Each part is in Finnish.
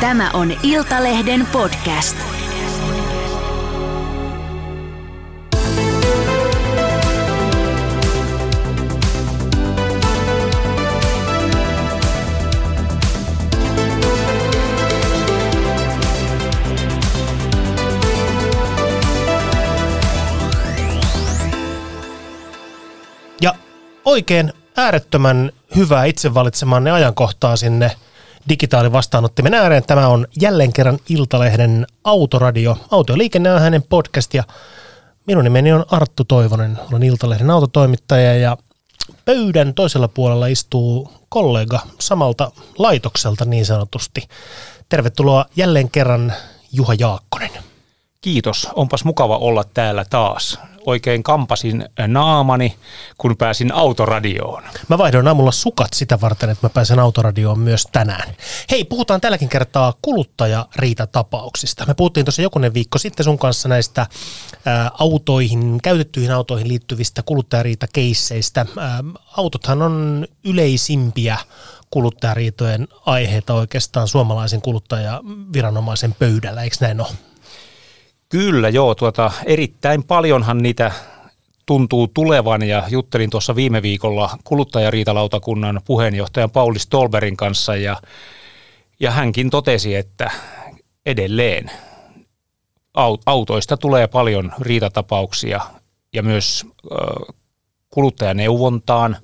Tämä on Iltalehden podcast. Ja oikein äärettömän hyvää itse valitsemanne ajankohtaa sinne digitaalivastaanottimen ääreen. Tämä on jälleen kerran Iltalehden Autoradio. Auto- ja hänen podcast ja minun nimeni on Arttu Toivonen. Olen Iltalehden autotoimittaja ja pöydän toisella puolella istuu kollega samalta laitokselta niin sanotusti. Tervetuloa jälleen kerran Juha Jaakkonen. Kiitos, onpas mukava olla täällä taas. Oikein kampasin naamani, kun pääsin autoradioon. Mä vaihdoin aamulla sukat sitä varten, että mä pääsen autoradioon myös tänään. Hei, puhutaan tälläkin kertaa kuluttajariitatapauksista. Me puhuttiin tuossa jokunen viikko sitten sun kanssa näistä ää, autoihin, käytettyihin autoihin liittyvistä kuluttajariitakeisseistä. Ää, autothan on yleisimpiä kuluttajariitojen aiheita oikeastaan suomalaisen kuluttajaviranomaisen pöydällä, eikö näin ole? Kyllä joo, tuota, erittäin paljonhan niitä tuntuu tulevan ja juttelin tuossa viime viikolla kuluttajariitalautakunnan puheenjohtajan Pauli Stolberin kanssa ja, ja hänkin totesi, että edelleen autoista tulee paljon riitatapauksia ja myös kuluttajaneuvontaan.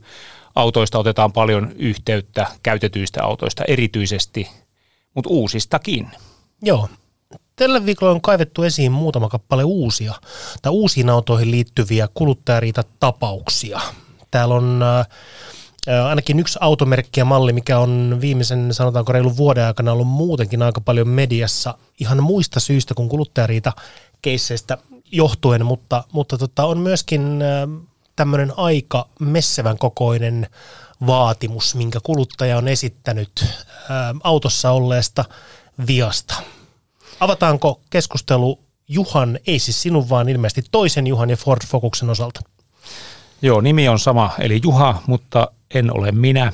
Autoista otetaan paljon yhteyttä käytetyistä autoista erityisesti, mutta uusistakin. Joo, Tällä viikolla on kaivettu esiin muutama kappale uusia tai uusiin autoihin liittyviä kuluttajariitatapauksia. Täällä on äh, ainakin yksi automerkki ja malli, mikä on viimeisen sanotaanko reilun vuoden aikana ollut muutenkin aika paljon mediassa ihan muista syistä kuin kuluttajariita keisseistä johtuen, mutta, mutta tota, on myöskin äh, tämmöinen aika messevän kokoinen vaatimus, minkä kuluttaja on esittänyt äh, autossa olleesta viasta. Avataanko keskustelu Juhan, ei siis sinun vaan ilmeisesti toisen Juhan ja Ford Focuksen osalta? Joo, nimi on sama, eli Juha, mutta en ole minä.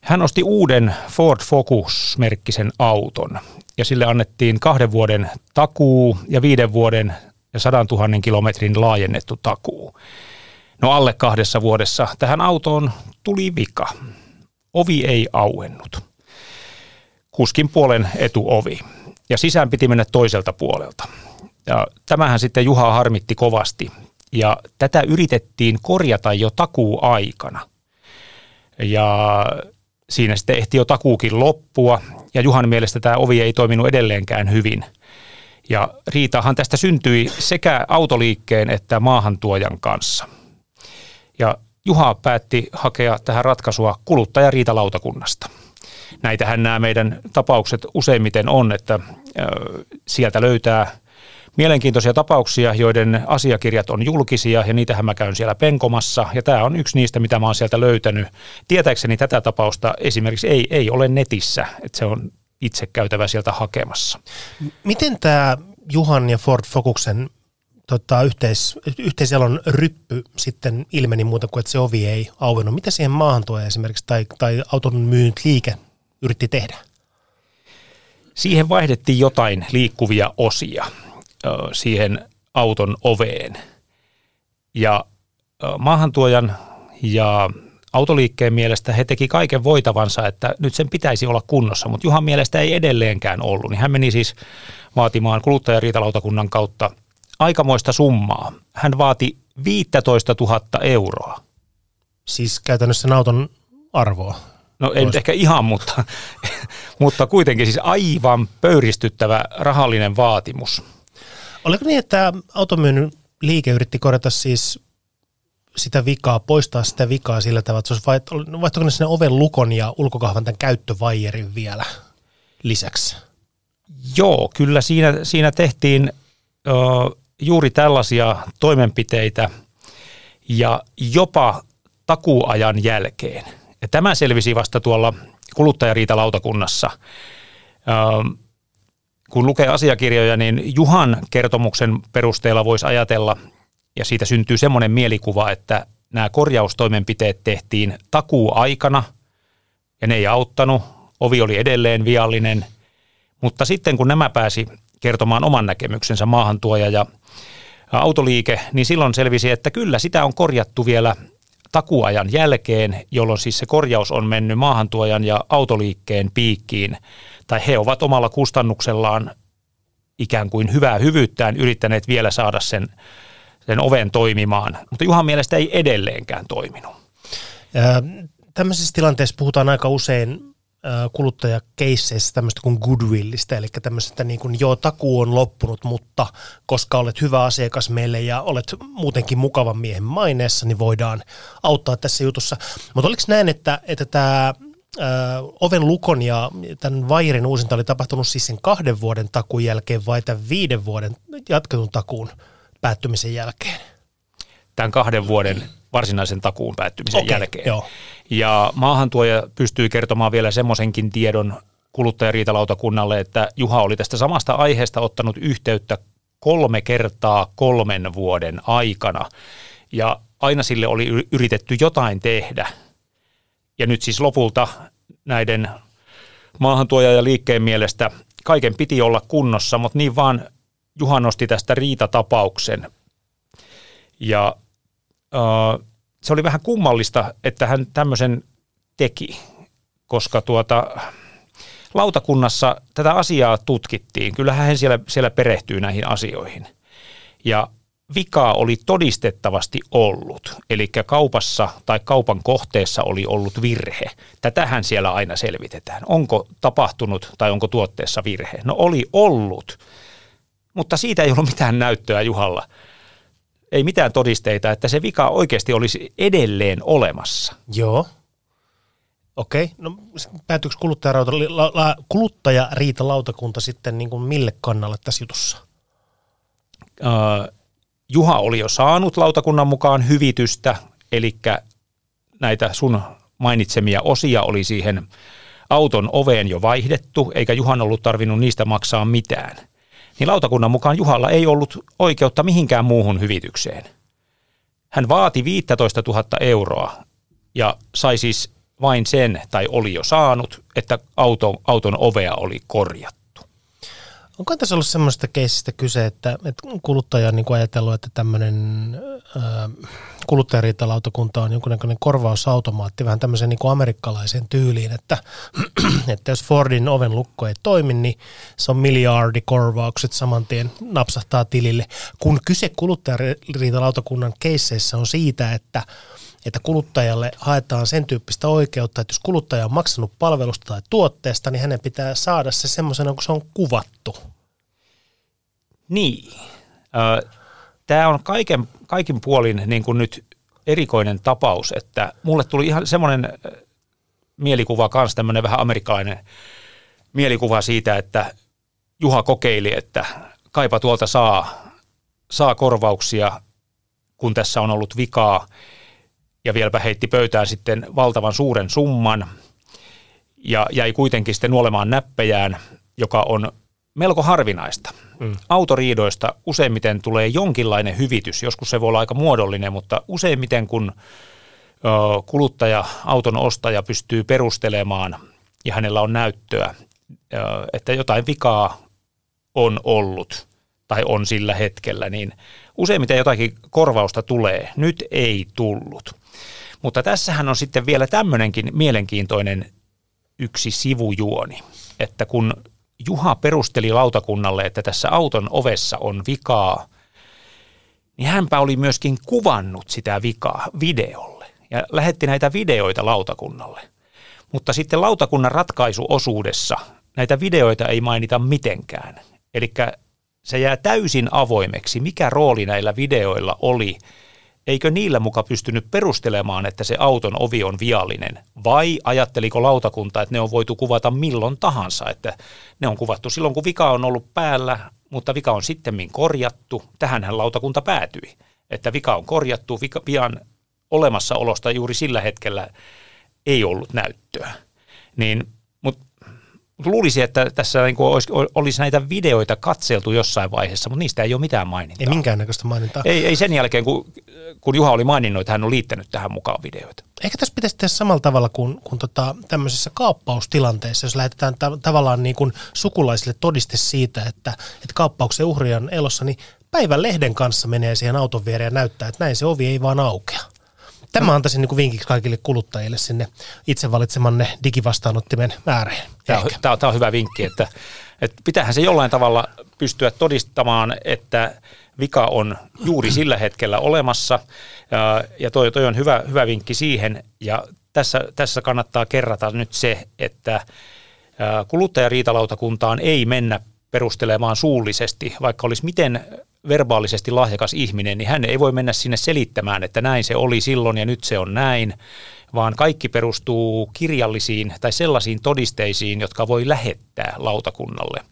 Hän osti uuden Ford Focus-merkkisen auton ja sille annettiin kahden vuoden takuu ja viiden vuoden ja sadan tuhannen kilometrin laajennettu takuu. No alle kahdessa vuodessa tähän autoon tuli vika. Ovi ei auennut. Kuskin puolen etuovi ja sisään piti mennä toiselta puolelta. Ja tämähän sitten Juha harmitti kovasti ja tätä yritettiin korjata jo takuu aikana. Ja siinä sitten ehti jo takuukin loppua ja Juhan mielestä tämä ovi ei toiminut edelleenkään hyvin. Ja riitahan tästä syntyi sekä autoliikkeen että maahantuojan kanssa. Ja Juha päätti hakea tähän ratkaisua kuluttajariitalautakunnasta näitähän nämä meidän tapaukset useimmiten on, että sieltä löytää mielenkiintoisia tapauksia, joiden asiakirjat on julkisia ja niitähän mä käyn siellä penkomassa ja tämä on yksi niistä, mitä mä oon sieltä löytänyt. Tietääkseni tätä tapausta esimerkiksi ei, ei ole netissä, että se on itse käytävä sieltä hakemassa. Miten tämä Juhan ja Ford Focuksen tota, yhteis, yhteiselon ryppy sitten ilmeni muuta kuin, että se ovi ei auennut. Mitä siihen maahan tuo esimerkiksi tai, tai auton myynyt liike yritti tehdä? Siihen vaihdettiin jotain liikkuvia osia siihen auton oveen. Ja maahantuojan ja autoliikkeen mielestä he teki kaiken voitavansa, että nyt sen pitäisi olla kunnossa, mutta Juhan mielestä ei edelleenkään ollut. Niin hän meni siis vaatimaan kuluttajariitalautakunnan kautta aikamoista summaa. Hän vaati 15 000 euroa. Siis käytännössä sen auton arvoa. No ei nyt ehkä ihan, mutta, mutta kuitenkin siis aivan pöyristyttävä rahallinen vaatimus. Oliko niin, että automyynnin liike yritti korjata siis sitä vikaa, poistaa sitä vikaa sillä tavalla, että se olisi vaihtoiko ne sinne oven lukon ja ulkokahvan tämän käyttövaijerin vielä lisäksi? Joo, kyllä siinä, siinä tehtiin ö, juuri tällaisia toimenpiteitä ja jopa takuajan jälkeen – ja tämä selvisi vasta tuolla kuluttajariitalautakunnassa. Kun lukee asiakirjoja, niin Juhan kertomuksen perusteella voisi ajatella, ja siitä syntyy semmoinen mielikuva, että nämä korjaustoimenpiteet tehtiin takuu aikana, ja ne ei auttanut, ovi oli edelleen viallinen, Mutta sitten kun nämä pääsi kertomaan oman näkemyksensä maahantuoja ja autoliike, niin silloin selvisi, että kyllä sitä on korjattu vielä takuajan jälkeen, jolloin siis se korjaus on mennyt maahantuojan ja autoliikkeen piikkiin, tai he ovat omalla kustannuksellaan ikään kuin hyvää hyvyyttään yrittäneet vielä saada sen, sen oven toimimaan. Mutta Juhan mielestä ei edelleenkään toiminut. Tämmöisessä tilanteessa puhutaan aika usein kuluttajakeisseissä tämmöistä kuin goodwillista, eli tämmöistä niin kuin, joo, takuu on loppunut, mutta koska olet hyvä asiakas meille ja olet muutenkin mukavan miehen maineessa, niin voidaan auttaa tässä jutussa. Mutta oliko näin, että, että tämä oven lukon ja tämän vairin uusinta oli tapahtunut siis sen kahden vuoden takuun jälkeen vai tämän viiden vuoden jatketun takuun päättymisen jälkeen? Tämän kahden vuoden varsinaisen takuun päättymisen Okei, jälkeen. joo. Ja maahantuoja pystyy kertomaan vielä semmoisenkin tiedon kuluttajariitalautakunnalle, että Juha oli tästä samasta aiheesta ottanut yhteyttä kolme kertaa kolmen vuoden aikana. Ja aina sille oli yritetty jotain tehdä. Ja nyt siis lopulta näiden maahantuoja ja liikkeen mielestä kaiken piti olla kunnossa, mutta niin vaan Juha nosti tästä riitatapauksen. Ja se oli vähän kummallista, että hän tämmöisen teki, koska tuota, lautakunnassa tätä asiaa tutkittiin. Kyllähän hän siellä, siellä perehtyy näihin asioihin. Ja vikaa oli todistettavasti ollut, eli kaupassa tai kaupan kohteessa oli ollut virhe. Tätähän siellä aina selvitetään. Onko tapahtunut tai onko tuotteessa virhe? No oli ollut, mutta siitä ei ollut mitään näyttöä Juhalla. Ei mitään todisteita, että se vika oikeasti olisi edelleen olemassa. Joo. Okei. No päätyykö kuluttajarauta, la, la, kuluttajariitalautakunta sitten niin kuin mille kannalle tässä jutussa? Äh, Juha oli jo saanut lautakunnan mukaan hyvitystä, eli näitä sun mainitsemia osia oli siihen auton oveen jo vaihdettu, eikä Juhan ollut tarvinnut niistä maksaa mitään. Niin lautakunnan mukaan Juhalla ei ollut oikeutta mihinkään muuhun hyvitykseen. Hän vaati 15 000 euroa ja sai siis vain sen, tai oli jo saanut, että auton, auton ovea oli korjattu. Onko tässä ollut semmoista keissistä kyse, että, että kuluttaja on niin ajatellut, että tämmöinen kuluttajariitalautakunta on jonkunnäköinen korvausautomaatti vähän tämmöisen niin kuin amerikkalaisen tyyliin, että, että jos Fordin oven lukko ei toimi, niin se on miljardikorvaukset saman tien napsahtaa tilille. Kun kyse kuluttajariitalautakunnan keisseissä on siitä, että että kuluttajalle haetaan sen tyyppistä oikeutta, että jos kuluttaja on maksanut palvelusta tai tuotteesta, niin hänen pitää saada se semmoisena, kun se on kuvattu. Niin. Tämä on kaiken, kaikin puolin niin kuin nyt erikoinen tapaus, että mulle tuli ihan semmoinen mielikuva kanssa, tämmöinen vähän amerikkalainen mielikuva siitä, että Juha kokeili, että kaipa tuolta saa, saa korvauksia, kun tässä on ollut vikaa – ja vieläpä heitti pöytään sitten valtavan suuren summan ja jäi kuitenkin sitten nuolemaan näppejään, joka on melko harvinaista. Mm. Autoriidoista useimmiten tulee jonkinlainen hyvitys, joskus se voi olla aika muodollinen, mutta useimmiten kun kuluttaja, auton ostaja pystyy perustelemaan ja hänellä on näyttöä, että jotain vikaa on ollut tai on sillä hetkellä, niin useimmiten jotakin korvausta tulee. Nyt ei tullut. Mutta tässähän on sitten vielä tämmöinenkin mielenkiintoinen yksi sivujuoni, että kun Juha perusteli lautakunnalle, että tässä auton ovessa on vikaa, niin hänpä oli myöskin kuvannut sitä vikaa videolle ja lähetti näitä videoita lautakunnalle. Mutta sitten lautakunnan ratkaisuosuudessa näitä videoita ei mainita mitenkään. Eli se jää täysin avoimeksi, mikä rooli näillä videoilla oli eikö niillä muka pystynyt perustelemaan, että se auton ovi on viallinen? Vai ajatteliko lautakunta, että ne on voitu kuvata milloin tahansa, että ne on kuvattu silloin, kun vika on ollut päällä, mutta vika on sittemmin korjattu. Tähänhän lautakunta päätyi, että vika on korjattu, vika, vian olemassaolosta juuri sillä hetkellä ei ollut näyttöä. Niin luulisi, että tässä niin kuin olisi, olisi näitä videoita katseltu jossain vaiheessa, mutta niistä ei ole mitään mainintaa. Ei minkäännäköistä mainintaa. Ei, ei sen jälkeen, kun kun Juha oli maininnut, että hän on liittänyt tähän mukaan videoita. Ehkä tässä pitäisi tehdä samalla tavalla kuin, kuin tota, tämmöisessä kaappaustilanteessa, jos lähetetään ta- tavallaan niin kuin sukulaisille todiste siitä, että, että kaappauksen uhri on elossa, niin päivän lehden kanssa menee siihen auton viereen ja näyttää, että näin se ovi ei vaan aukea. Tämä antaisin niin vinkiksi kaikille kuluttajille sinne itse valitsemanne digivastaanottimen ääreen. Tämä on, tämä, on, tämä on hyvä vinkki, että, että pitäähän se jollain tavalla pystyä todistamaan, että vika on juuri sillä hetkellä olemassa. Ja toi, toi on hyvä, hyvä vinkki siihen. Ja tässä, tässä kannattaa kerrata nyt se, että kuluttajariitalautakuntaan ei mennä perustelemaan suullisesti, vaikka olisi miten verbaalisesti lahjakas ihminen, niin hän ei voi mennä sinne selittämään, että näin se oli silloin ja nyt se on näin, vaan kaikki perustuu kirjallisiin tai sellaisiin todisteisiin, jotka voi lähettää lautakunnalle.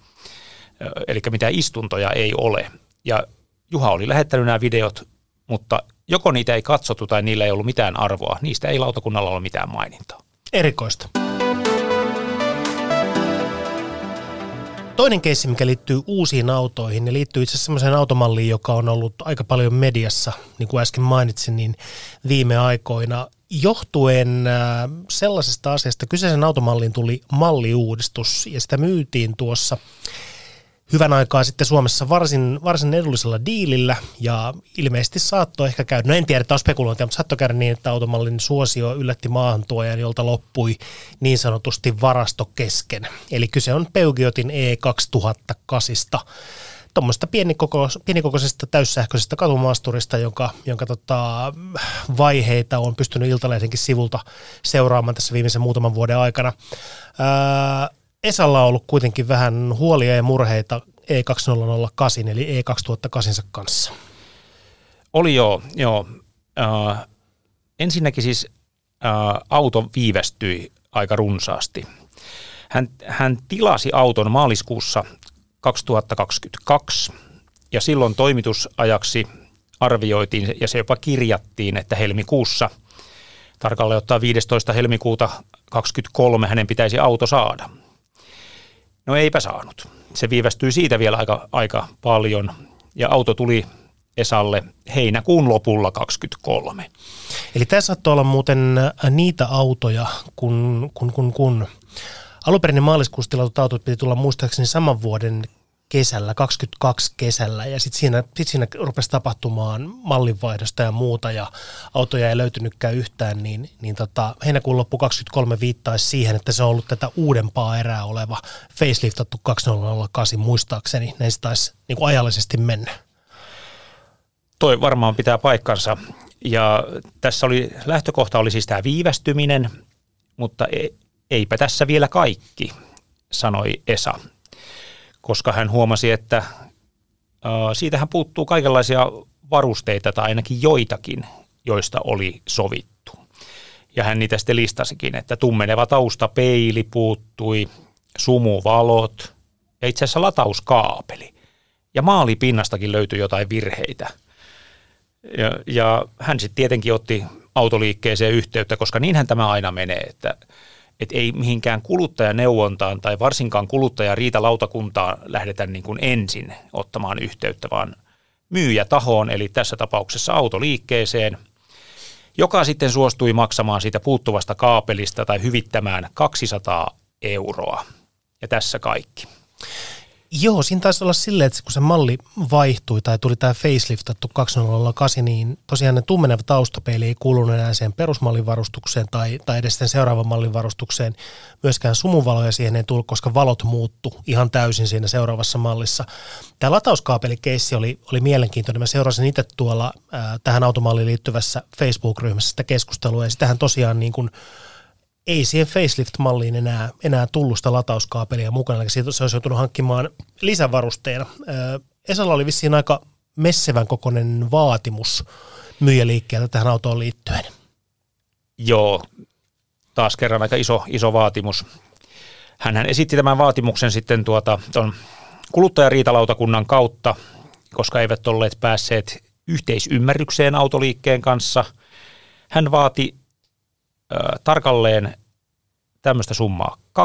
Eli mitä istuntoja ei ole. Ja Juha oli lähettänyt nämä videot, mutta joko niitä ei katsottu tai niillä ei ollut mitään arvoa, niistä ei lautakunnalla ole mitään mainintaa. Erikoista. Toinen keissi, mikä liittyy uusiin autoihin, ne liittyy itse asiassa sellaiseen automalliin, joka on ollut aika paljon mediassa, niin kuin äsken mainitsin, niin viime aikoina. Johtuen äh, sellaisesta asiasta, kyseisen automalliin tuli malliuudistus ja sitä myytiin tuossa hyvän aikaa sitten Suomessa varsin, varsin edullisella diilillä ja ilmeisesti saattoi ehkä käydä, no en tiedä, että on spekulointia, mutta saattoi käydä niin, että automallin suosio yllätti maahantuojan, jolta loppui niin sanotusti varasto kesken. Eli kyse on Peugiotin E2008 tuommoista pienikoko, pienikokoisesta täyssähköisestä katumaasturista, jonka, jonka tota, vaiheita on pystynyt Iltalehdenkin sivulta seuraamaan tässä viimeisen muutaman vuoden aikana. Ää, Esalla on ollut kuitenkin vähän huolia ja murheita E2008 eli E2008 kanssa. Oli joo, joo. Äh, ensinnäkin siis äh, auto viivästyi aika runsaasti. Hän, hän tilasi auton maaliskuussa 2022 ja silloin toimitusajaksi arvioitiin ja se jopa kirjattiin, että helmikuussa, tarkalleen ottaa 15. helmikuuta 2023 hänen pitäisi auto saada. No eipä saanut. Se viivästyi siitä vielä aika, aika paljon ja auto tuli Esalle heinäkuun lopulla 23. Eli tässä saattoi olla muuten äh, niitä autoja, kun, kun, kun, kun alunperin maaliskuussa tilatut autot piti tulla muistaakseni saman vuoden kesällä, 22 kesällä ja sitten siinä, sit siinä rupesi tapahtumaan mallinvaihdosta ja muuta ja autoja ei löytynytkään yhtään, niin, niin tota, heinäkuun loppu 23 viittaisi siihen, että se on ollut tätä uudempaa erää oleva faceliftattu 2008 muistaakseni, näin se taisi niin kuin ajallisesti mennä. Toi varmaan pitää paikkansa ja tässä oli, lähtökohta oli siis tämä viivästyminen, mutta e, eipä tässä vielä kaikki, sanoi Esa koska hän huomasi, että siitähän puuttuu kaikenlaisia varusteita tai ainakin joitakin, joista oli sovittu. Ja hän niitä sitten listasikin, että tummeneva taustapeili puuttui, sumuvalot ja itse asiassa latauskaapeli. Ja maalipinnastakin löytyi jotain virheitä. Ja, ja hän sitten tietenkin otti autoliikkeeseen yhteyttä, koska niinhän tämä aina menee, että – että ei mihinkään kuluttajaneuvontaan tai varsinkaan kuluttajariitalautakuntaan lähdetä niin kuin ensin ottamaan yhteyttä, vaan myyjätahoon, eli tässä tapauksessa autoliikkeeseen, joka sitten suostui maksamaan siitä puuttuvasta kaapelista tai hyvittämään 200 euroa. Ja tässä kaikki. Joo, siinä taisi olla silleen, että kun se malli vaihtui tai tuli tämä faceliftattu 2008, niin tosiaan ne tummeneva taustapeili ei kuulunut enää sen perusmallin varustukseen tai, tai edes sen seuraavan mallin varustukseen. Myöskään sumuvaloja siihen ei tullut, koska valot muuttu ihan täysin siinä seuraavassa mallissa. Tämä latauskaapelikeissi oli, oli mielenkiintoinen. Mä seurasin itse tuolla ää, tähän automalliin liittyvässä Facebook-ryhmässä sitä keskustelua ja sitähän tosiaan niin kuin – ei siihen facelift-malliin enää, enää tullusta latauskaapelia mukana, eli se olisi joutunut hankkimaan lisävarusteena. Esalla oli vissiin aika messevän kokoinen vaatimus myyjäliikkeeltä tähän autoon liittyen. Joo, taas kerran aika iso, iso vaatimus. Hänhän esitti tämän vaatimuksen sitten tuota, ton kuluttajariitalautakunnan kautta, koska eivät olleet päässeet yhteisymmärrykseen autoliikkeen kanssa. Hän vaati tarkalleen tämmöistä summaa, 2822,29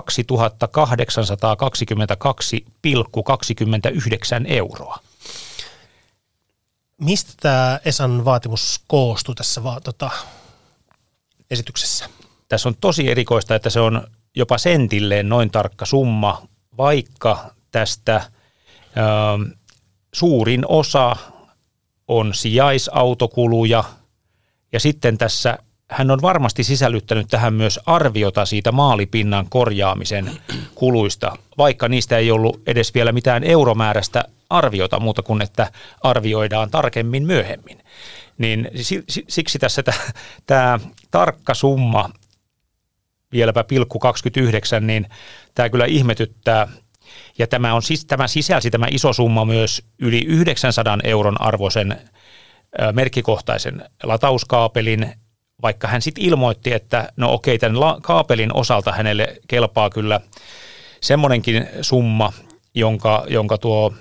euroa. Mistä tämä Esan vaatimus koostuu tässä va- tota, esityksessä? Tässä on tosi erikoista, että se on jopa sentilleen noin tarkka summa, vaikka tästä ö, suurin osa on sijaisautokuluja ja sitten tässä hän on varmasti sisällyttänyt tähän myös arviota siitä maalipinnan korjaamisen kuluista, vaikka niistä ei ollut edes vielä mitään euromääräistä arviota muuta kuin, että arvioidaan tarkemmin myöhemmin. Niin siksi tässä tämä tarkka summa, vieläpä pilkku 29, niin tämä kyllä ihmetyttää. Ja tämä, on, tämä sisälsi tämä iso summa myös yli 900 euron arvoisen merkkikohtaisen latauskaapelin, vaikka hän sitten ilmoitti, että no okei, tämän kaapelin osalta hänelle kelpaa kyllä semmoinenkin summa, jonka, jonka tuo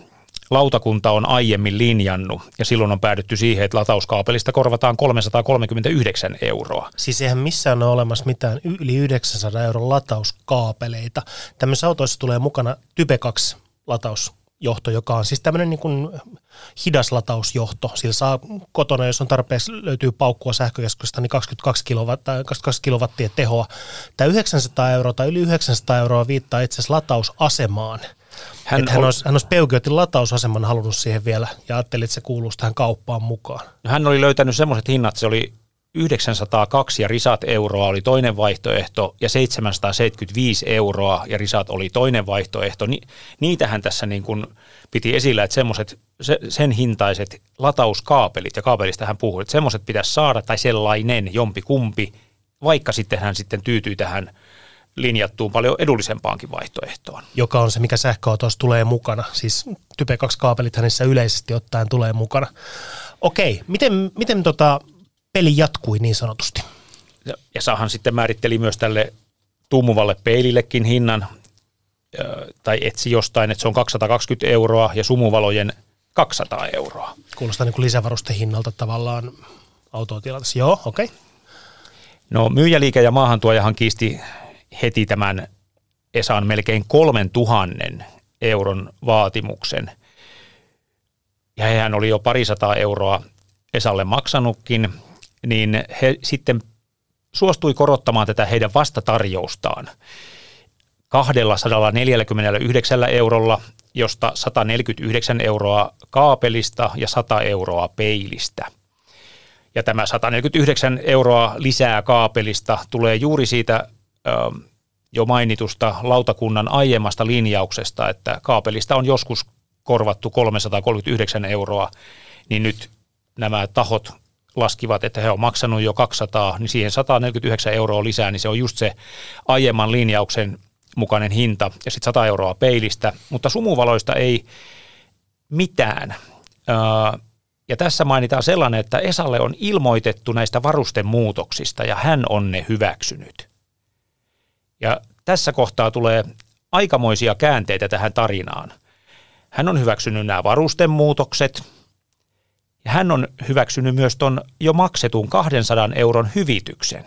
lautakunta on aiemmin linjannut, ja silloin on päädytty siihen, että latauskaapelista korvataan 339 euroa. Siis eihän missään ole olemassa mitään yli 900 euron latauskaapeleita. Tämmöisissä autoissa tulee mukana Type 2 lataus johto, joka on siis tämmöinen niin kuin hidas latausjohto. Sillä saa kotona, jos on tarpeeksi, löytyy paukkua sähkökeskusta, niin 22, kilowattia, 22 kilowattia tehoa. Tämä 900 euroa tai yli 900 euroa viittaa itse asiassa latausasemaan. Hän, hän, olisi, hän olisi Peukiotin latausaseman halunnut siihen vielä ja ajatteli, että se kuuluu tähän kauppaan mukaan. No hän oli löytänyt semmoiset hinnat, se oli 902 ja risat euroa oli toinen vaihtoehto ja 775 euroa ja risat oli toinen vaihtoehto. Ni, niitähän tässä niin kuin piti esillä, että semmoiset, se, sen hintaiset latauskaapelit, ja kaapelista hän puhui, että semmoiset pitäisi saada tai sellainen jompi kumpi, vaikka sitten hän sitten tyytyy tähän linjattuun paljon edullisempaankin vaihtoehtoon. Joka on se, mikä sähköautoissa tulee mukana. Siis Type 2 kaapelit hänessä yleisesti ottaen tulee mukana. Okei, miten, miten tota, peli jatkui niin sanotusti. Ja, ja Sahan sitten määritteli myös tälle tuumuvalle peilillekin hinnan, tai etsi jostain, että se on 220 euroa ja sumuvalojen 200 euroa. Kuulostaa niin kuin lisävarustehinnalta tavallaan autotilanteessa. Joo, okei. Okay. No myyjäliike ja maahantuojahan kiisti heti tämän Esan melkein kolmen tuhannen euron vaatimuksen. Ja hän oli jo parisataa euroa Esalle maksanutkin niin he sitten suostui korottamaan tätä heidän vastatarjoustaan 249 eurolla, josta 149 euroa kaapelista ja 100 euroa peilistä. Ja tämä 149 euroa lisää kaapelista tulee juuri siitä ö, jo mainitusta lautakunnan aiemmasta linjauksesta, että kaapelista on joskus korvattu 339 euroa, niin nyt nämä tahot laskivat, että he on maksanut jo 200, niin siihen 149 euroa lisää, niin se on just se aiemman linjauksen mukainen hinta ja sitten 100 euroa peilistä, mutta sumuvaloista ei mitään. Ja tässä mainitaan sellainen, että Esalle on ilmoitettu näistä varusten muutoksista ja hän on ne hyväksynyt. Ja tässä kohtaa tulee aikamoisia käänteitä tähän tarinaan. Hän on hyväksynyt nämä varusten muutokset – ja hän on hyväksynyt myös tuon jo maksetun 200 euron hyvityksen.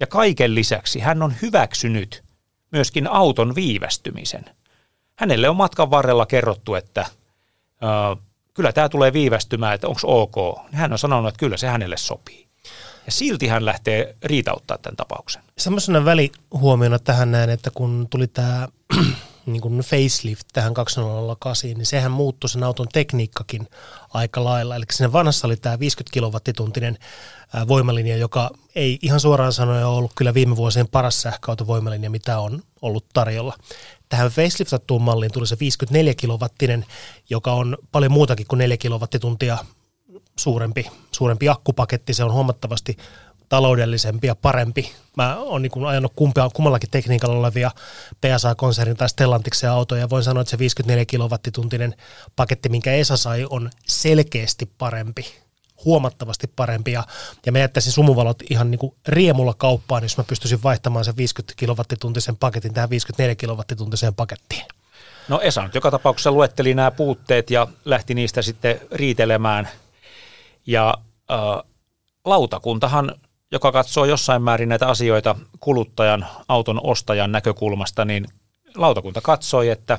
Ja kaiken lisäksi hän on hyväksynyt myöskin auton viivästymisen. Hänelle on matkan varrella kerrottu, että äh, kyllä tämä tulee viivästymään, että onko ok. Hän on sanonut, että kyllä se hänelle sopii. Ja silti hän lähtee riitauttaa tämän tapauksen. Semmoisena välihuomiona tähän näin, että kun tuli tämä niin kuin facelift tähän 2008, niin sehän muuttui sen auton tekniikkakin aika lailla. Eli siinä vanhassa oli tämä 50 kilowattituntinen voimalinja, joka ei ihan suoraan sanoen ole ollut kyllä viime vuosien paras sähköautovoimalinja, mitä on ollut tarjolla. Tähän faceliftattuun malliin tuli se 54 kilowattinen, joka on paljon muutakin kuin 4 kilowattituntia suurempi, suurempi akkupaketti. Se on huomattavasti taloudellisempi ja parempi. Mä oon niin ajanut kumpia, kummallakin tekniikalla olevia PSA-konsernin tai Stellantiksen autoja ja voin sanoa, että se 54 kilowattituntinen paketti, minkä ESA sai, on selkeästi parempi huomattavasti parempi ja, ja mä jättäisin sumuvalot ihan niin kuin riemulla kauppaan, jos mä pystyisin vaihtamaan sen 50 kilowattituntisen paketin tähän 54 kilowattituntiseen pakettiin. No Esa nyt joka tapauksessa luetteli nämä puutteet ja lähti niistä sitten riitelemään ja äh, lautakuntahan joka katsoo jossain määrin näitä asioita kuluttajan, auton ostajan näkökulmasta, niin lautakunta katsoi, että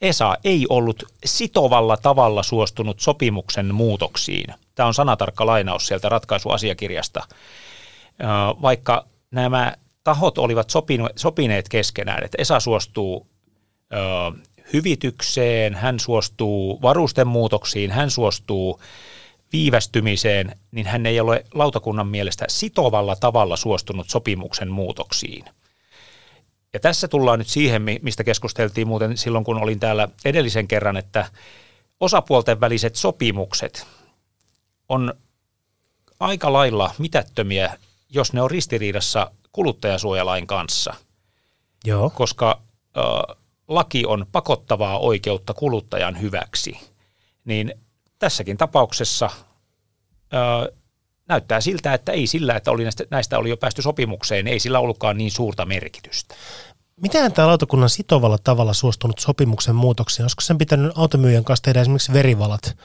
ESA ei ollut sitovalla tavalla suostunut sopimuksen muutoksiin. Tämä on sanatarkka lainaus sieltä ratkaisuasiakirjasta. Vaikka nämä tahot olivat sopineet keskenään, että ESA suostuu hyvitykseen, hän suostuu varustemuutoksiin, hän suostuu viivästymiseen, niin hän ei ole lautakunnan mielestä sitovalla tavalla suostunut sopimuksen muutoksiin. Ja tässä tullaan nyt siihen, mistä keskusteltiin muuten silloin, kun olin täällä edellisen kerran, että osapuolten väliset sopimukset on aika lailla mitättömiä, jos ne on ristiriidassa kuluttajasuojalain kanssa. Joo. Koska ö, laki on pakottavaa oikeutta kuluttajan hyväksi, niin tässäkin tapauksessa ö, näyttää siltä, että ei sillä, että oli näistä, näistä oli jo päästy sopimukseen, ei sillä ollutkaan niin suurta merkitystä. Miten tämä lautakunnan sitovalla tavalla suostunut sopimuksen muutoksiin? Olisiko sen pitänyt automyyjän kanssa tehdä esimerkiksi verivalat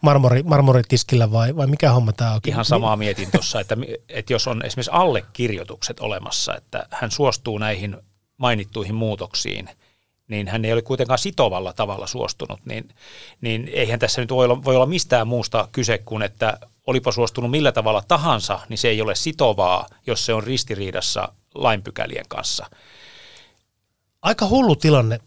marmori, marmoritiskillä vai, vai mikä homma tämä on? Ihan samaa mietin tuossa, että, että jos on esimerkiksi allekirjoitukset olemassa, että hän suostuu näihin mainittuihin muutoksiin – niin hän ei ole kuitenkaan sitovalla tavalla suostunut, niin, niin eihän tässä nyt voi olla, voi olla mistään muusta kyse kuin, että olipa suostunut millä tavalla tahansa, niin se ei ole sitovaa, jos se on ristiriidassa lainpykälien kanssa. Aika hullu tilanne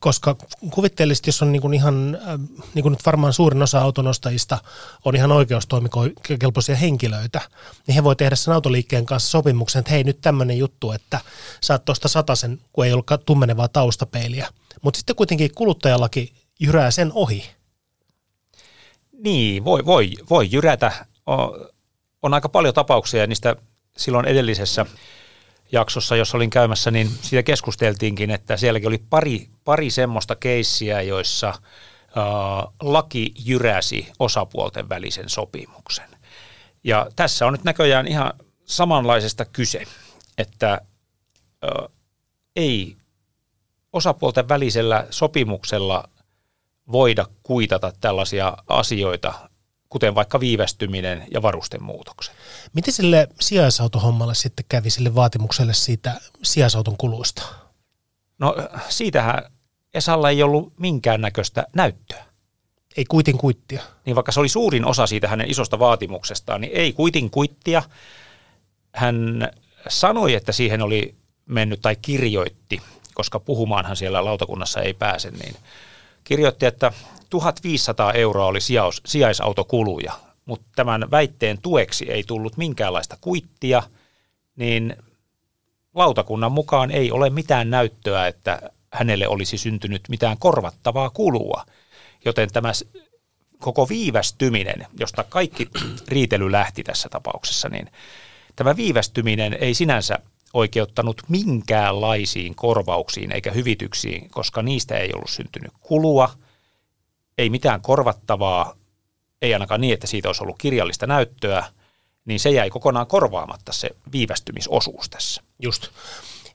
koska kuvittelisit, jos on niin kuin ihan, äh, niin kuin nyt varmaan suurin osa autonostajista on ihan oikeustoimikelpoisia henkilöitä, niin he voi tehdä sen autoliikkeen kanssa sopimuksen, että hei nyt tämmöinen juttu, että saat tuosta satasen, kun ei ollut tummenevaa taustapeiliä. Mutta sitten kuitenkin kuluttajalaki jyrää sen ohi. Niin, voi, voi, voi jyrätä. On, on aika paljon tapauksia niistä silloin edellisessä jaksossa, jos olin käymässä, niin siitä keskusteltiinkin, että sielläkin oli pari, pari semmoista keissiä, joissa äh, laki jyräsi osapuolten välisen sopimuksen. Ja tässä on nyt näköjään ihan samanlaisesta kyse, että äh, ei osapuolten välisellä sopimuksella voida kuitata tällaisia asioita, kuten vaikka viivästyminen ja varustemuutokset. Miten sille sijaisautohommalle sitten kävi sille vaatimukselle siitä sijaisauton kuluista? No siitähän Esalla ei ollut minkäännäköistä näyttöä. Ei kuitin kuittia. Niin vaikka se oli suurin osa siitä hänen isosta vaatimuksestaan, niin ei kuitin kuittia. Hän sanoi, että siihen oli mennyt tai kirjoitti, koska puhumaanhan siellä lautakunnassa ei pääse, niin kirjoitti, että 1500 euroa oli sijaus, sijaisautokuluja, mutta tämän väitteen tueksi ei tullut minkäänlaista kuittia, niin lautakunnan mukaan ei ole mitään näyttöä, että hänelle olisi syntynyt mitään korvattavaa kulua. Joten tämä koko viivästyminen, josta kaikki riitely lähti tässä tapauksessa, niin tämä viivästyminen ei sinänsä oikeuttanut minkäänlaisiin korvauksiin eikä hyvityksiin, koska niistä ei ollut syntynyt kulua, ei mitään korvattavaa, ei ainakaan niin, että siitä olisi ollut kirjallista näyttöä, niin se jäi kokonaan korvaamatta se viivästymisosuus tässä. Just.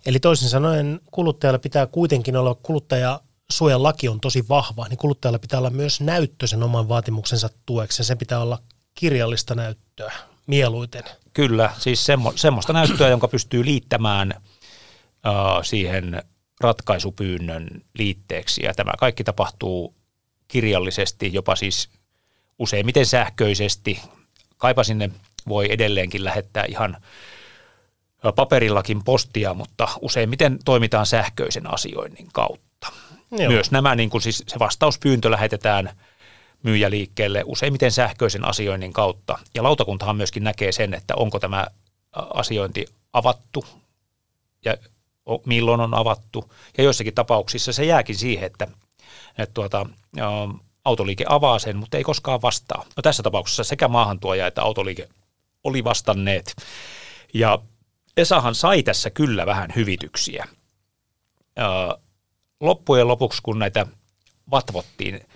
Eli toisin sanoen kuluttajalla pitää kuitenkin olla, kuluttaja suojan laki on tosi vahva, niin kuluttajalla pitää olla myös näyttö sen oman vaatimuksensa tueksi. Sen pitää olla kirjallista näyttöä mieluiten. Kyllä, siis semmo, semmoista näyttöä, jonka pystyy liittämään uh, siihen ratkaisupyynnön liitteeksi. Ja tämä kaikki tapahtuu kirjallisesti, jopa siis useimmiten sähköisesti. Kaipa sinne voi edelleenkin lähettää ihan paperillakin postia, mutta useimmiten toimitaan sähköisen asioinnin kautta. Joo. Myös nämä, niin kuin siis se vastauspyyntö lähetetään myyjäliikkeelle useimmiten sähköisen asioinnin kautta. Ja lautakuntahan myöskin näkee sen, että onko tämä asiointi avattu ja milloin on avattu. Ja joissakin tapauksissa se jääkin siihen, että, että tuota, autoliike avaa sen, mutta ei koskaan vastaa. No tässä tapauksessa sekä maahantuoja että autoliike oli vastanneet. Ja Esahan sai tässä kyllä vähän hyvityksiä. Loppujen lopuksi, kun näitä vatvottiin,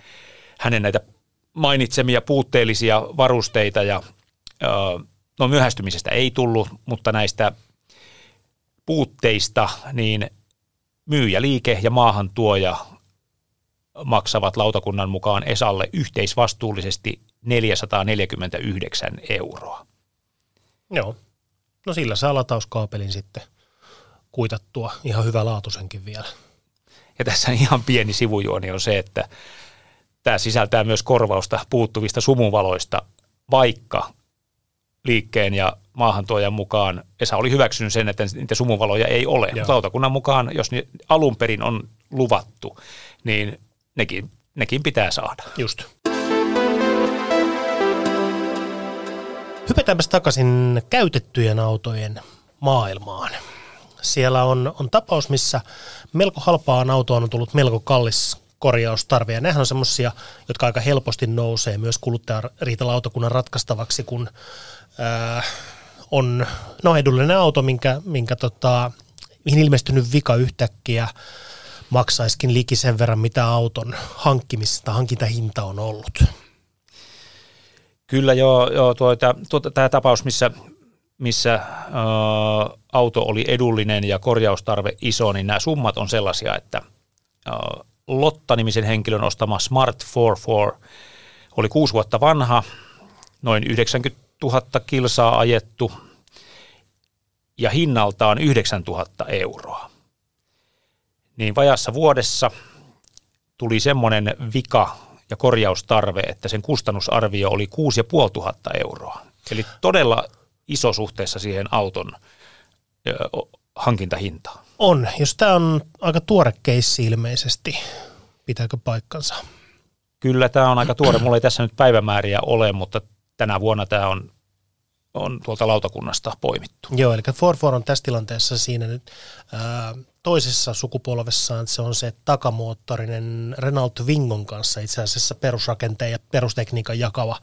hänen näitä mainitsemia puutteellisia varusteita ja no myöhästymisestä ei tullut, mutta näistä puutteista, niin myyjäliike ja maahantuoja maksavat lautakunnan mukaan Esalle yhteisvastuullisesti 449 euroa. Joo. No sillä saa latauskaapelin sitten kuitattua ihan hyvä laatusenkin vielä. Ja tässä ihan pieni sivujuoni on se, että tämä sisältää myös korvausta puuttuvista sumuvaloista, vaikka liikkeen ja maahantuojan mukaan Esa oli hyväksynyt sen, että niitä sumuvaloja ei ole. Joo. Mutta lautakunnan mukaan, jos ne alun perin on luvattu, niin nekin, nekin pitää saada. Just. Hypätäänpäs takaisin käytettyjen autojen maailmaan. Siellä on, on tapaus, missä melko halpaan autoon on tullut melko kallis korjaustarve. Ja nehän on semmoisia, jotka aika helposti nousee myös kuluttajariitalautakunnan ratkaistavaksi, kun ää, on no, edullinen auto, minkä, minkä tota, mihin ilmestynyt vika yhtäkkiä maksaiskin liki sen verran, mitä auton hankkimista, hankintahinta on ollut. Kyllä joo, joo tuota, tuota, tämä tapaus, missä, missä ä, auto oli edullinen ja korjaustarve iso, niin nämä summat on sellaisia, että ä, Lotta-nimisen henkilön ostama Smart 44 oli kuusi vuotta vanha, noin 90 000 kilsaa ajettu ja hinnaltaan 9 000 euroa. Niin vajassa vuodessa tuli semmoinen vika ja korjaustarve, että sen kustannusarvio oli 6500 euroa. Eli todella iso suhteessa siihen auton hankintahintaan. On, jos tämä on aika tuore keissi ilmeisesti, pitääkö paikkansa? Kyllä tämä on aika tuore. Mulla ei tässä nyt päivämääriä ole, mutta tänä vuonna tämä on, on tuolta lautakunnasta poimittu. Joo, eli Ford Ford on tässä tilanteessa siinä nyt ää, toisessa sukupolvessaan, se on se takamoottorinen Renault Vingon kanssa itse asiassa perusrakenteen ja perustekniikan jakava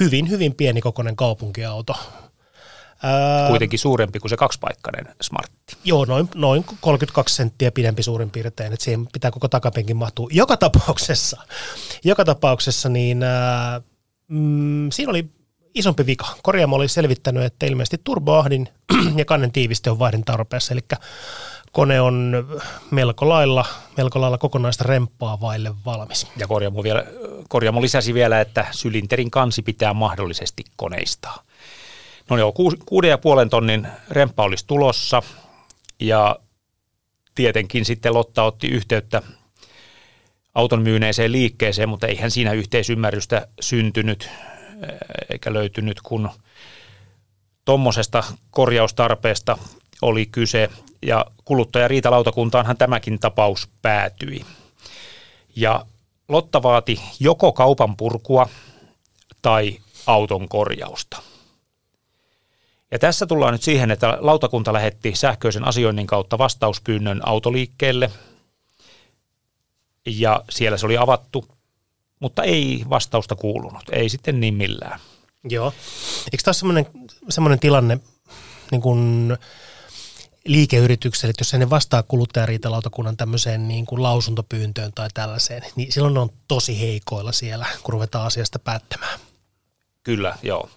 hyvin, hyvin pienikokoinen kaupunkiauto. Ää, Kuitenkin suurempi kuin se kaksipaikkainen smartti. Joo, noin, noin 32 senttiä pidempi suurin piirtein, että siihen pitää koko takapenkin mahtua. Joka tapauksessa, joka tapauksessa niin ää, mm, siinä oli isompi vika. Korjaamo oli selvittänyt, että ilmeisesti turboahdin ja kannen tiiviste on vaihdin tarpeessa, eli kone on melko lailla, melko lailla kokonaista remppaa vaille valmis. Ja korjaamo, vielä, korjaamo lisäsi vielä, että sylinterin kansi pitää mahdollisesti koneistaa. No joo, kuuden ja puolen tonnin remppa olisi tulossa ja tietenkin sitten Lotta otti yhteyttä auton myyneeseen liikkeeseen, mutta eihän siinä yhteisymmärrystä syntynyt eikä löytynyt, kun tuommoisesta korjaustarpeesta oli kyse ja kuluttajariitalautakuntaanhan tämäkin tapaus päätyi. Ja Lotta vaati joko kaupan purkua tai auton korjausta. Ja tässä tullaan nyt siihen, että lautakunta lähetti sähköisen asioinnin kautta vastauspyynnön autoliikkeelle ja siellä se oli avattu, mutta ei vastausta kuulunut, ei sitten niin millään. Joo. Eikö tämä ole semmoinen tilanne, niin kuin liikeyritykselle, että jos ne vastaa kuluttajariitalautakunnan tämmöiseen niin kuin lausuntopyyntöön tai tällaiseen, niin silloin ne on tosi heikoilla siellä, kun ruvetaan asiasta päättämään. Kyllä, joo.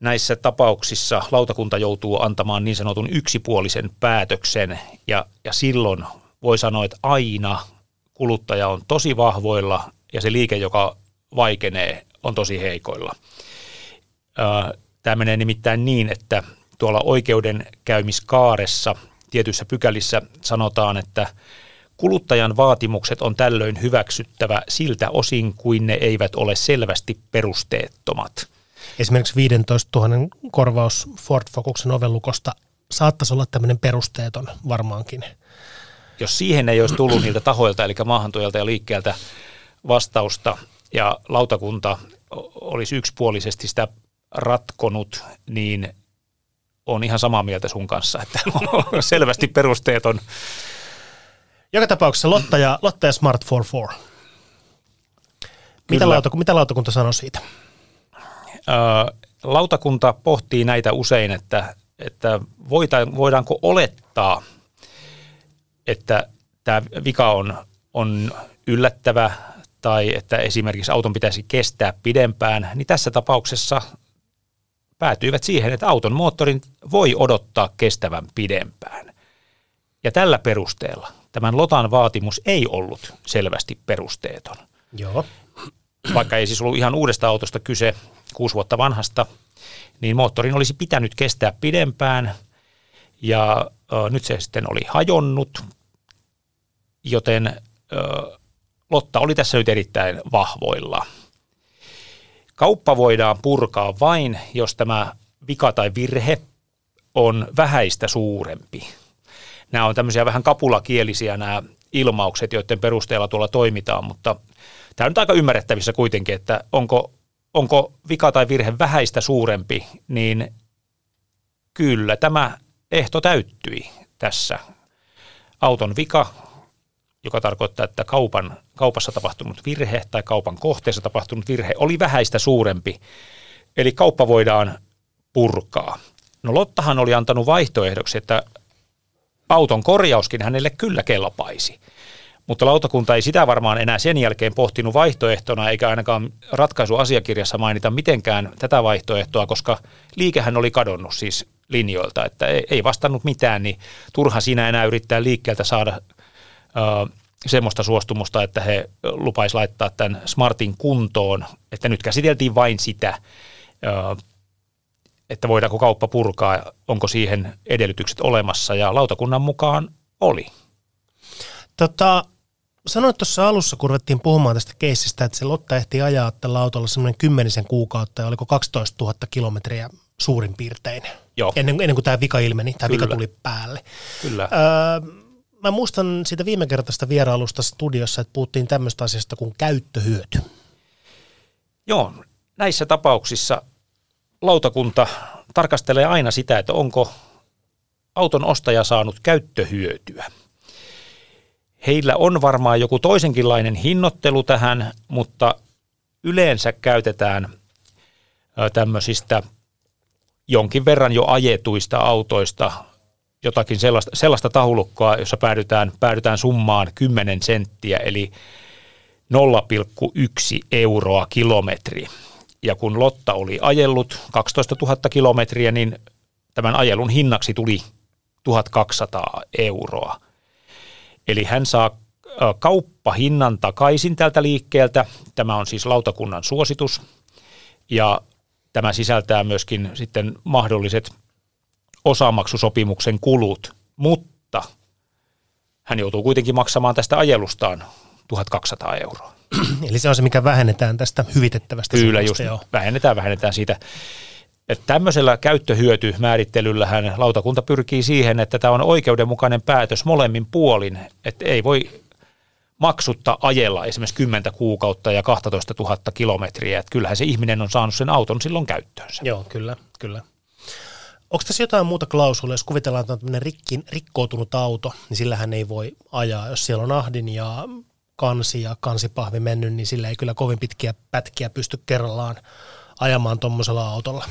Näissä tapauksissa lautakunta joutuu antamaan niin sanotun yksipuolisen päätöksen ja, ja silloin voi sanoa, että aina kuluttaja on tosi vahvoilla ja se liike, joka vaikenee, on tosi heikoilla. Tämä menee nimittäin niin, että tuolla oikeudenkäymiskaaressa tietyissä pykälissä sanotaan, että kuluttajan vaatimukset on tällöin hyväksyttävä siltä osin kuin ne eivät ole selvästi perusteettomat. Esimerkiksi 15 000 korvaus Ford Focusen ovellukosta saattaisi olla tämmöinen perusteeton varmaankin. Jos siihen ei olisi tullut niiltä tahoilta, eli maahantuojalta ja liikkeeltä vastausta ja lautakunta olisi yksipuolisesti sitä ratkonut, niin on ihan samaa mieltä sun kanssa, että on selvästi perusteeton. Joka tapauksessa Lotta ja, Lotta ja Smart 44. Mitä, lauta, mitä lautakunta sanoi siitä? Lautakunta pohtii näitä usein, että, että voidaanko olettaa, että tämä vika on, on yllättävä tai että esimerkiksi auton pitäisi kestää pidempään, niin tässä tapauksessa päätyivät siihen, että auton moottorin voi odottaa kestävän pidempään. Ja tällä perusteella tämän Lotan vaatimus ei ollut selvästi perusteeton. Joo. Vaikka ei siis ollut ihan uudesta autosta kyse, kuusi vuotta vanhasta, niin moottorin olisi pitänyt kestää pidempään Ja ö, nyt se sitten oli hajonnut, joten ö, Lotta oli tässä nyt erittäin vahvoilla. Kauppa voidaan purkaa vain, jos tämä vika tai virhe on vähäistä suurempi. Nämä on tämmöisiä vähän kapulakielisiä nämä ilmaukset, joiden perusteella tuolla toimitaan, mutta tämä on aika ymmärrettävissä kuitenkin, että onko, onko vika tai virhe vähäistä suurempi, niin kyllä tämä ehto täyttyi tässä. Auton vika, joka tarkoittaa, että kaupan, kaupassa tapahtunut virhe tai kaupan kohteessa tapahtunut virhe oli vähäistä suurempi, eli kauppa voidaan purkaa. No Lottahan oli antanut vaihtoehdoksi, että auton korjauskin hänelle kyllä kelpaisi. Mutta lautakunta ei sitä varmaan enää sen jälkeen pohtinut vaihtoehtona, eikä ainakaan ratkaisuasiakirjassa mainita mitenkään tätä vaihtoehtoa, koska liikehän oli kadonnut siis linjoilta, että ei vastannut mitään, niin turha siinä enää yrittää liikkeeltä saada ö, semmoista suostumusta, että he lupaisi laittaa tämän Smartin kuntoon, että nyt käsiteltiin vain sitä, ö, että voidaanko kauppa purkaa, onko siihen edellytykset olemassa, ja lautakunnan mukaan oli. Tota, sanoit tuossa alussa, kun ruvettiin puhumaan tästä keissistä, että se Lotta ehti ajaa tällä autolla semmoinen kymmenisen kuukautta ja oliko 12 000 kilometriä suurin piirtein. Joo. Ennen, ennen kuin tämä vika ilmeni, tämä vika tuli päälle. Kyllä. Öö, mä muistan siitä viime kertaista vierailusta studiossa, että puhuttiin tämmöistä asiasta kuin käyttöhyöty. Joo, näissä tapauksissa lautakunta tarkastelee aina sitä, että onko auton ostaja saanut käyttöhyötyä. Heillä on varmaan joku toisenkinlainen hinnoittelu tähän, mutta yleensä käytetään tämmöisistä jonkin verran jo ajetuista autoista jotakin sellaista, sellaista taulukkoa, jossa päädytään, päädytään summaan 10 senttiä, eli 0,1 euroa kilometri. Ja kun Lotta oli ajellut 12 000 kilometriä, niin tämän ajelun hinnaksi tuli 1200 euroa. Eli hän saa kauppahinnan takaisin tältä liikkeeltä. Tämä on siis lautakunnan suositus. Ja tämä sisältää myöskin sitten mahdolliset osamaksusopimuksen kulut, mutta hän joutuu kuitenkin maksamaan tästä ajelustaan 1200 euroa. Eli se on se, mikä vähennetään tästä hyvitettävästä Kyllä, just joo. vähennetään, vähennetään siitä. Että tämmöisellä käyttöhyötymäärittelyllähän lautakunta pyrkii siihen, että tämä on oikeudenmukainen päätös molemmin puolin, että ei voi maksutta ajella esimerkiksi 10 kuukautta ja 12 000 kilometriä, että kyllähän se ihminen on saanut sen auton silloin käyttöönsä. Joo, kyllä, kyllä. Onko tässä jotain muuta klausulia, jos kuvitellaan, että on tämmöinen rikki, rikkoutunut auto, niin sillähän ei voi ajaa. Jos siellä on ahdin ja kansi ja kansipahvi mennyt, niin sillä ei kyllä kovin pitkiä pätkiä pysty kerrallaan ajamaan tuommoisella autolla.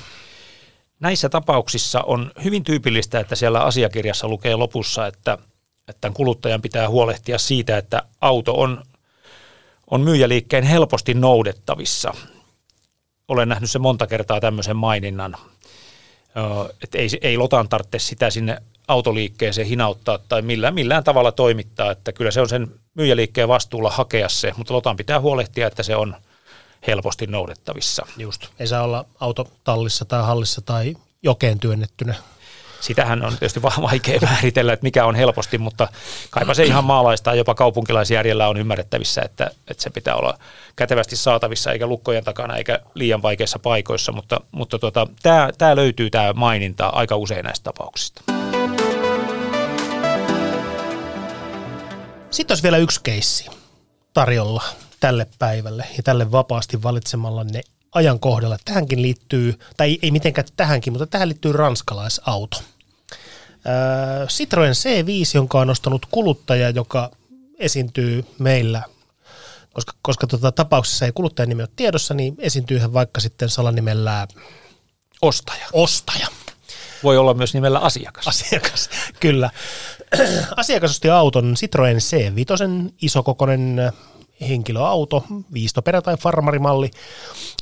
Näissä tapauksissa on hyvin tyypillistä, että siellä asiakirjassa lukee lopussa, että, että kuluttajan pitää huolehtia siitä, että auto on, on myyjäliikkeen helposti noudettavissa. Olen nähnyt se monta kertaa tämmöisen maininnan, että ei, ei Lotan tarvitse sitä sinne autoliikkeeseen hinauttaa tai millään, millään tavalla toimittaa, että kyllä se on sen myyjäliikkeen vastuulla hakea se, mutta Lotan pitää huolehtia, että se on helposti noudettavissa. Just. Ei saa olla auto tallissa tai hallissa tai jokeen työnnettynä. Sitähän on tietysti vaan vaikea määritellä, että mikä on helposti, mutta kaipa se ihan maalaista jopa kaupunkilaisjärjellä on ymmärrettävissä, että, että se pitää olla kätevästi saatavissa eikä lukkojen takana eikä liian vaikeissa paikoissa, mutta, mutta tota, tämä, tämä löytyy tämä maininta aika usein näistä tapauksista. Sitten olisi vielä yksi keissi tarjolla tälle päivälle ja tälle vapaasti valitsemallanne ajankohdalla. Tähänkin liittyy, tai ei, ei mitenkään tähänkin, mutta tähän liittyy ranskalaisauto. Öö, Citroen C5, jonka on nostanut kuluttaja, joka esiintyy meillä, koska, koska tota, tapauksessa ei kuluttajan nimi ole tiedossa, niin esiintyy hän vaikka sitten salanimellä Ostaja. ostaja. Voi olla myös nimellä asiakas. Asiakas, kyllä. Asiakas osti auton Citroen C5, isokokoinen henkilöauto, viistoperä tai farmarimalli.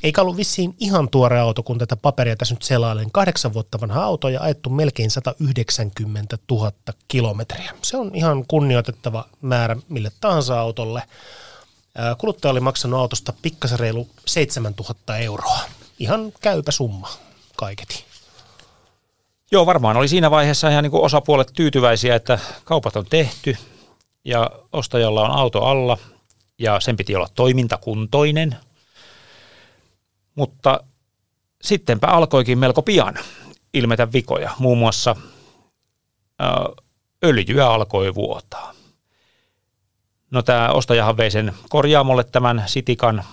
Eikä ollut vissiin ihan tuore auto, kun tätä paperia tässä nyt selailen. Kahdeksan vuotta vanha auto ja ajettu melkein 190 000 kilometriä. Se on ihan kunnioitettava määrä mille tahansa autolle. Kuluttaja oli maksanut autosta pikkasen reilu 7000 euroa. Ihan käypä summa kaiketi. Joo, varmaan oli siinä vaiheessa ihan niin kuin osapuolet tyytyväisiä, että kaupat on tehty ja ostajalla on auto alla ja sen piti olla toimintakuntoinen. Mutta sittenpä alkoikin melko pian ilmetä vikoja. Muun muassa ö, öljyä alkoi vuotaa. No tämä ostajahan vei sen korjaamolle tämän sitikan.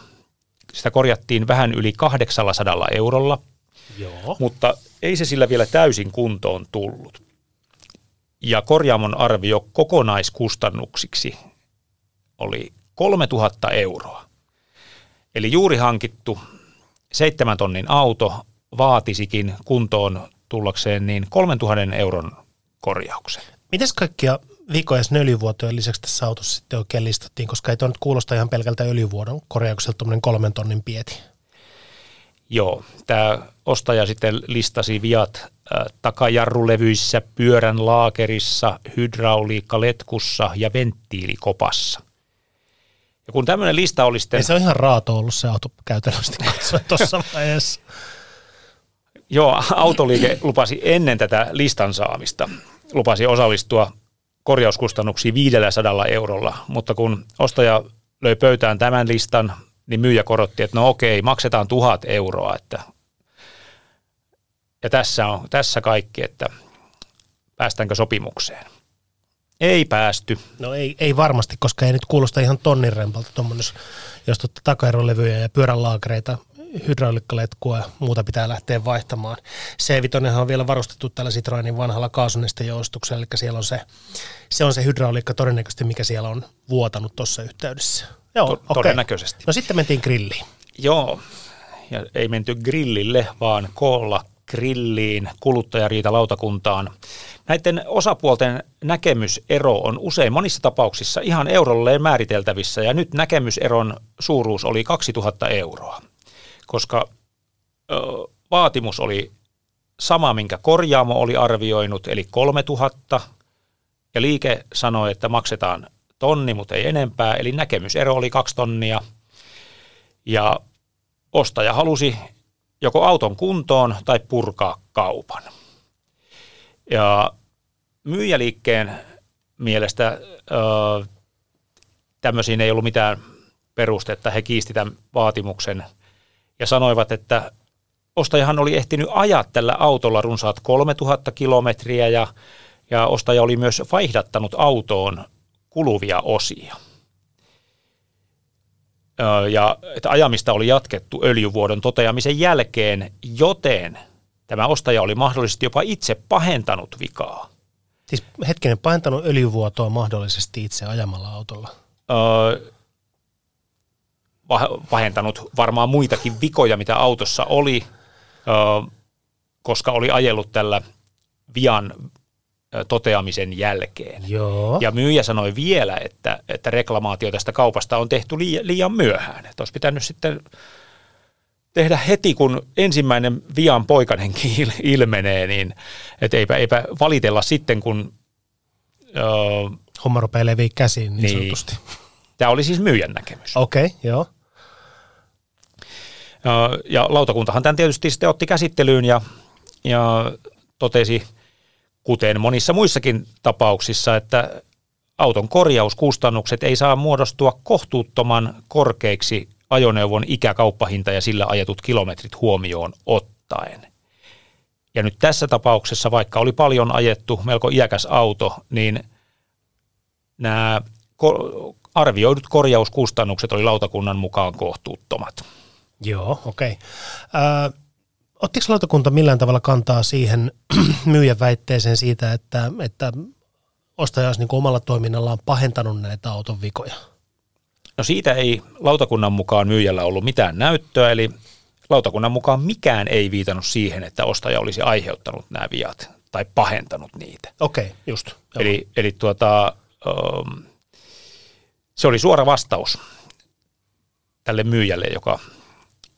Sitä korjattiin vähän yli 800 eurolla, Joo. mutta ei se sillä vielä täysin kuntoon tullut. Ja korjaamon arvio kokonaiskustannuksiksi oli 3000 euroa. Eli juuri hankittu seitsemän tonnin auto vaatisikin kuntoon tullakseen niin 3000 euron korjauksen. Mites kaikkia vikoja ja öljyvuotojen lisäksi tässä autossa sitten oikein listattiin, koska ei tuo nyt kuulosta ihan pelkältä öljyvuodon korjaukselta tuommoinen kolmen tonnin pieti. Joo, tämä ostaja sitten listasi viat äh, takajarrulevyissä, pyörän laakerissa, hydrauliikkaletkussa ja venttiilikopassa. Ja kun tämmöinen lista oli sitten... Ei se on ihan raato ollut se auto käytännössä katsoen tuossa vaiheessa. Joo, autoliike lupasi ennen tätä listan saamista, lupasi osallistua korjauskustannuksiin 500 eurolla, mutta kun ostaja löi pöytään tämän listan, niin myyjä korotti, että no okei, maksetaan tuhat euroa, että ja tässä on tässä kaikki, että päästäänkö sopimukseen. Ei päästy. No ei, ei varmasti, koska ei nyt kuulosta ihan tonnin rempalta tuommoinen, jos, tuota takaerolevyjä ja pyöränlaakereita, hydraulikkaletkua ja muuta pitää lähteä vaihtamaan. C5 on vielä varustettu tällä Citroenin vanhalla kaasunestejoustuksella, eli siellä on se, se on se hydrauliikka todennäköisesti, mikä siellä on vuotanut tuossa yhteydessä. Joo, To- okei. todennäköisesti. No sitten mentiin grilliin. Joo, ja ei menty grillille, vaan koolla grilliin kuluttajariitalautakuntaan. Näiden osapuolten näkemysero on usein monissa tapauksissa ihan eurolleen määriteltävissä, ja nyt näkemyseron suuruus oli 2000 euroa, koska ö, vaatimus oli sama, minkä korjaamo oli arvioinut, eli 3000, ja liike sanoi, että maksetaan tonni, mutta ei enempää, eli näkemysero oli kaksi tonnia, ja ostaja halusi joko auton kuntoon tai purkaa kaupan. Ja myyjäliikkeen mielestä tämmöisiin ei ollut mitään perustetta. He kiisti tämän vaatimuksen ja sanoivat, että ostajahan oli ehtinyt ajaa tällä autolla runsaat 3000 kilometriä ja, ja ostaja oli myös vaihdattanut autoon kuluvia osia. Ja että ajamista oli jatkettu öljyvuodon toteamisen jälkeen, joten tämä ostaja oli mahdollisesti jopa itse pahentanut vikaa. Siis hetkinen, pahentanut öljyvuotoa mahdollisesti itse ajamalla autolla. Öö, pah- pahentanut varmaan muitakin vikoja, mitä autossa oli, öö, koska oli ajellut tällä vian toteamisen jälkeen. Joo. Ja myyjä sanoi vielä, että, että reklamaatio tästä kaupasta on tehty liian, myöhään. Että olisi pitänyt sitten tehdä heti, kun ensimmäinen vian poikanenkin il- ilmenee, niin että eipä, eipä valitella sitten, kun öö, Homma rupeaa leviä käsiin niin, Niin. sanotusti. tämä oli siis myyjän näkemys. Okei, okay, joo. Ja lautakuntahan tämän tietysti sitten otti käsittelyyn ja, ja totesi, kuten monissa muissakin tapauksissa, että auton korjauskustannukset ei saa muodostua kohtuuttoman korkeiksi ajoneuvon ikäkauppahinta ja sillä ajetut kilometrit huomioon ottaen. Ja nyt tässä tapauksessa, vaikka oli paljon ajettu, melko iäkäs auto, niin nämä arvioidut korjauskustannukset oli lautakunnan mukaan kohtuuttomat. Joo, okei. Okay. Ottiko lautakunta millään tavalla kantaa siihen myyjän väitteeseen siitä, että, että ostaja olisi niin omalla toiminnallaan pahentanut näitä auton vikoja? No siitä ei lautakunnan mukaan myyjällä ollut mitään näyttöä, eli lautakunnan mukaan mikään ei viitannut siihen, että ostaja olisi aiheuttanut nämä viat tai pahentanut niitä. Okei, okay, just. Joo. Eli, eli tuota, um, se oli suora vastaus tälle myyjälle, joka,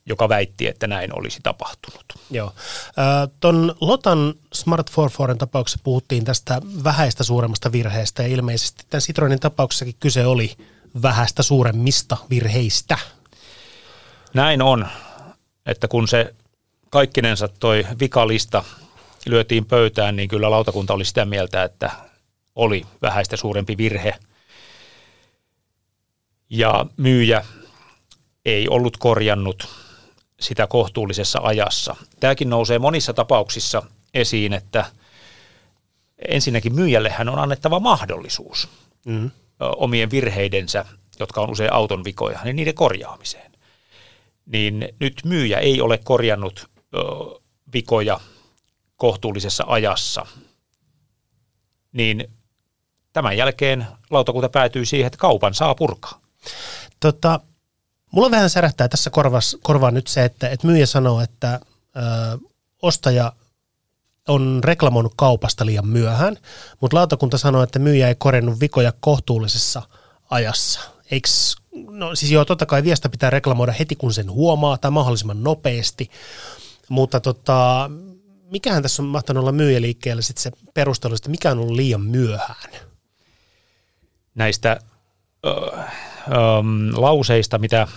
joka väitti, että näin olisi tapahtunut. Joo. Äh, Tuon Lotan Smart 44 tapauksessa puhuttiin tästä vähäistä suuremmasta virheestä ja ilmeisesti tämän Citroenin tapauksessakin kyse oli vähäistä suuremmista virheistä. Näin on, että kun se kaikkinensa toi vikalista lyötiin pöytään, niin kyllä lautakunta oli sitä mieltä, että oli vähäistä suurempi virhe. Ja myyjä ei ollut korjannut sitä kohtuullisessa ajassa. Tämäkin nousee monissa tapauksissa esiin, että ensinnäkin myyjällehän on annettava mahdollisuus mm. omien virheidensä, jotka on usein auton vikoja, niin niiden korjaamiseen. Niin nyt myyjä ei ole korjannut ö, vikoja kohtuullisessa ajassa, niin tämän jälkeen lautakunta päätyy siihen, että kaupan saa purkaa. Tota, mulla vähän särähtää tässä korvas, korvaan nyt se, että, että myyjä sanoo, että ö, ostaja on reklamoinut kaupasta liian myöhään, mutta lautakunta sanoo, että myyjä ei korjannut vikoja kohtuullisessa ajassa. Eiks, no siis joo, totta kai viestä pitää reklamoida heti kun sen huomaa tai mahdollisimman nopeasti, mutta tota, mikähän tässä on mahtanut olla myyjäliikkeellä sitten se perustelu, että mikä on ollut liian myöhään? Näistä ö, lauseista, mitä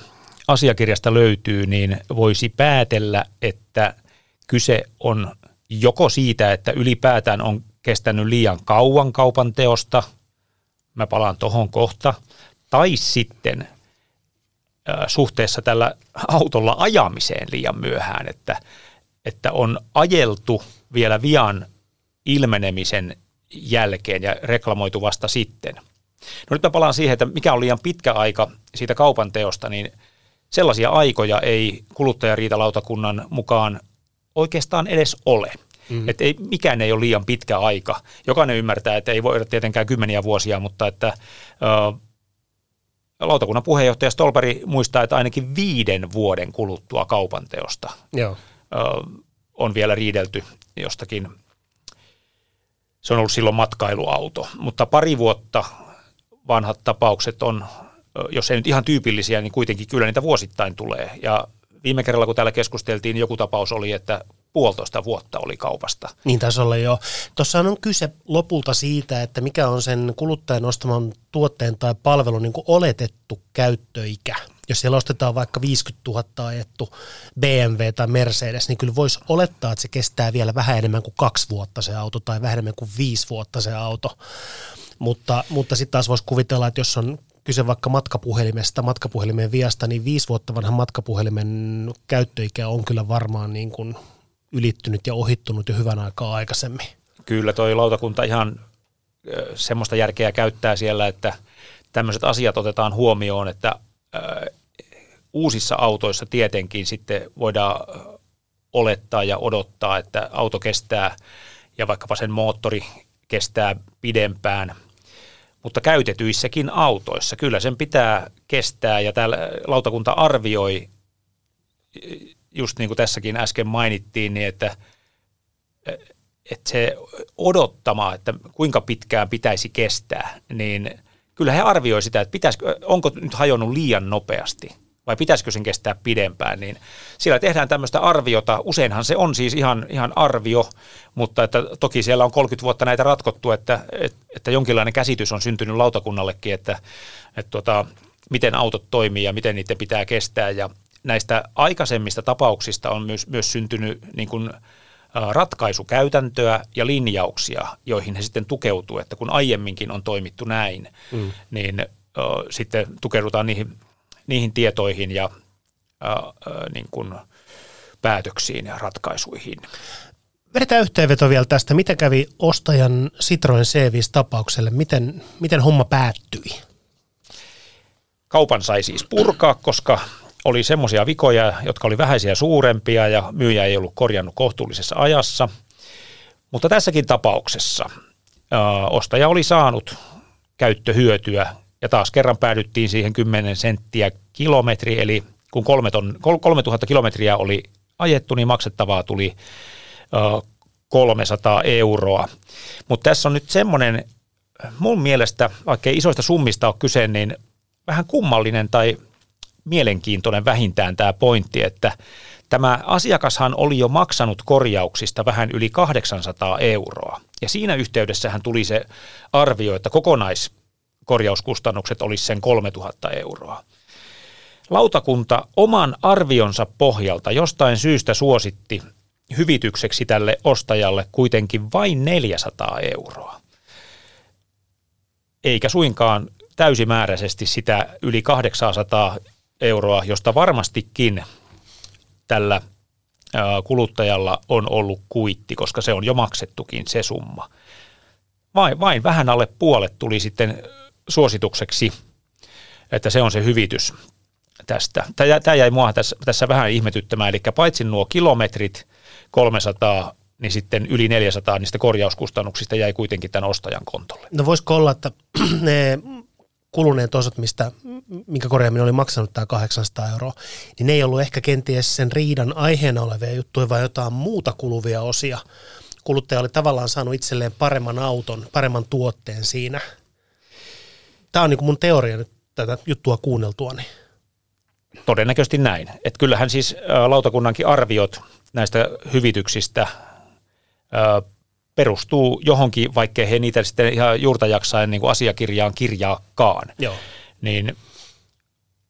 asiakirjasta löytyy, niin voisi päätellä, että kyse on joko siitä, että ylipäätään on kestänyt liian kauan kaupan teosta, mä palaan tohon kohta, tai sitten suhteessa tällä autolla ajamiseen liian myöhään, että, että on ajeltu vielä vian ilmenemisen jälkeen ja reklamoitu vasta sitten. No nyt mä palaan siihen, että mikä on liian pitkä aika siitä kaupan teosta, niin sellaisia aikoja ei kuluttajariitalautakunnan mukaan oikeastaan edes ole. Mm. Että ei, mikään ei ole liian pitkä aika. Jokainen ymmärtää, että ei voida tietenkään kymmeniä vuosia, mutta että ö, lautakunnan puheenjohtaja Stolperi muistaa, että ainakin viiden vuoden kuluttua kaupanteosta Joo. Ö, on vielä riidelty jostakin. Se on ollut silloin matkailuauto, mutta pari vuotta vanhat tapaukset on, jos ei nyt ihan tyypillisiä, niin kuitenkin kyllä niitä vuosittain tulee. Ja viime kerralla, kun täällä keskusteltiin, niin joku tapaus oli, että puolitoista vuotta oli kaupasta. Niin taisi olla jo. Tuossa on kyse lopulta siitä, että mikä on sen kuluttajan ostaman tuotteen tai palvelun niin oletettu käyttöikä. Jos siellä ostetaan vaikka 50 000 ajettu BMW tai Mercedes, niin kyllä voisi olettaa, että se kestää vielä vähän enemmän kuin kaksi vuotta se auto tai vähän enemmän kuin viisi vuotta se auto. Mutta, mutta sitten taas voisi kuvitella, että jos on kyse vaikka matkapuhelimesta, matkapuhelimen viasta, niin viisi vuotta vanhan matkapuhelimen käyttöikä on kyllä varmaan niin kuin ylittynyt ja ohittunut jo hyvän aikaa aikaisemmin. Kyllä toi lautakunta ihan semmoista järkeä käyttää siellä, että tämmöiset asiat otetaan huomioon, että uusissa autoissa tietenkin sitten voidaan olettaa ja odottaa, että auto kestää ja vaikkapa sen moottori kestää pidempään – mutta käytetyissäkin autoissa. Kyllä sen pitää kestää ja täällä lautakunta arvioi, just niin kuin tässäkin äsken mainittiin, niin että, että se odottama, että kuinka pitkään pitäisi kestää, niin kyllä he arvioi sitä, että pitäisikö, onko nyt hajonnut liian nopeasti – vai pitäisikö sen kestää pidempään, niin siellä tehdään tämmöistä arviota. Useinhan se on siis ihan, ihan arvio, mutta että toki siellä on 30 vuotta näitä ratkottu, että, että, jonkinlainen käsitys on syntynyt lautakunnallekin, että, että tota, miten autot toimii ja miten niiden pitää kestää. Ja näistä aikaisemmista tapauksista on myös, myös syntynyt niin kuin, ratkaisukäytäntöä ja linjauksia, joihin he sitten tukeutuu, että kun aiemminkin on toimittu näin, mm. niin ö, sitten tukeudutaan niihin niihin tietoihin ja ää, niin kuin päätöksiin ja ratkaisuihin. Vedetään yhteenveto vielä tästä. Mitä kävi ostajan Citroen C5-tapaukselle? Miten, miten homma päättyi? Kaupan sai siis purkaa, koska oli semmoisia vikoja, jotka oli vähäisiä suurempia ja myyjä ei ollut korjannut kohtuullisessa ajassa. Mutta tässäkin tapauksessa ää, ostaja oli saanut käyttöhyötyä ja taas kerran päädyttiin siihen 10 senttiä kilometri, eli kun 3000 kilometriä oli ajettu, niin maksettavaa tuli 300 euroa. Mutta tässä on nyt semmoinen, mun mielestä, vaikka ei isoista summista ole kyse, niin vähän kummallinen tai mielenkiintoinen vähintään tämä pointti, että tämä asiakashan oli jo maksanut korjauksista vähän yli 800 euroa. Ja siinä yhteydessähän tuli se arvio, että kokonais korjauskustannukset olisi sen 3000 euroa. Lautakunta oman arvionsa pohjalta jostain syystä suositti, hyvitykseksi tälle ostajalle kuitenkin vain 400 euroa. Eikä suinkaan täysimääräisesti sitä yli 800 euroa, josta varmastikin tällä kuluttajalla on ollut kuitti, koska se on jo maksettukin se summa. Vain, vain vähän alle puolet tuli sitten suositukseksi, että se on se hyvitys tästä. Tämä jäi mua tässä, tässä vähän ihmetyttämään, eli paitsi nuo kilometrit 300, niin sitten yli 400 niistä korjauskustannuksista jäi kuitenkin tämän ostajan kontolle. No voisiko olla, että ne kuluneet osat, mistä, minkä korjaaminen oli maksanut tämä 800 euroa, niin ne ei ollut ehkä kenties sen riidan aiheena olevia juttuja, vaan jotain muuta kuluvia osia. Kuluttaja oli tavallaan saanut itselleen paremman auton, paremman tuotteen siinä. Tämä on niin kuin mun teoria nyt tätä juttua kuunneltua. Niin. Todennäköisesti näin. Et kyllähän siis lautakunnankin arviot näistä hyvityksistä perustuu johonkin, vaikkei he niitä sitten ihan juurta jaksaen niin kuin asiakirjaan kirjaakaan. Joo. Niin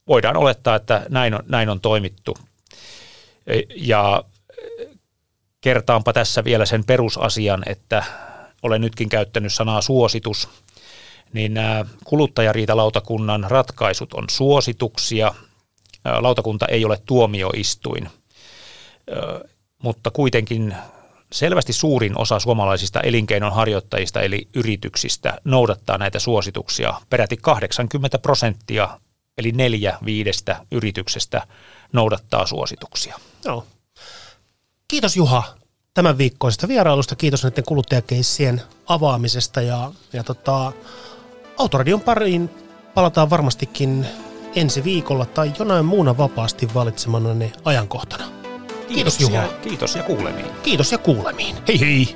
voidaan olettaa, että näin on, näin on toimittu. Ja kertaanpa tässä vielä sen perusasian, että olen nytkin käyttänyt sanaa suositus, niin nämä kuluttajariitalautakunnan ratkaisut on suosituksia. Lautakunta ei ole tuomioistuin, mutta kuitenkin selvästi suurin osa suomalaisista elinkeinonharjoittajista eli yrityksistä noudattaa näitä suosituksia. Peräti 80 prosenttia eli neljä viidestä yrityksestä noudattaa suosituksia. Joo. Kiitos Juha tämän viikkoisesta vierailusta. Kiitos näiden kuluttajakeissien avaamisesta ja, ja tota, Autoradion pariin palataan varmastikin ensi viikolla tai jonain muuna vapaasti valitsemanne ajankohtana. Kiitos Juha. Kiitos ja kuulemiin. Kiitos ja kuulemiin. Hei hei.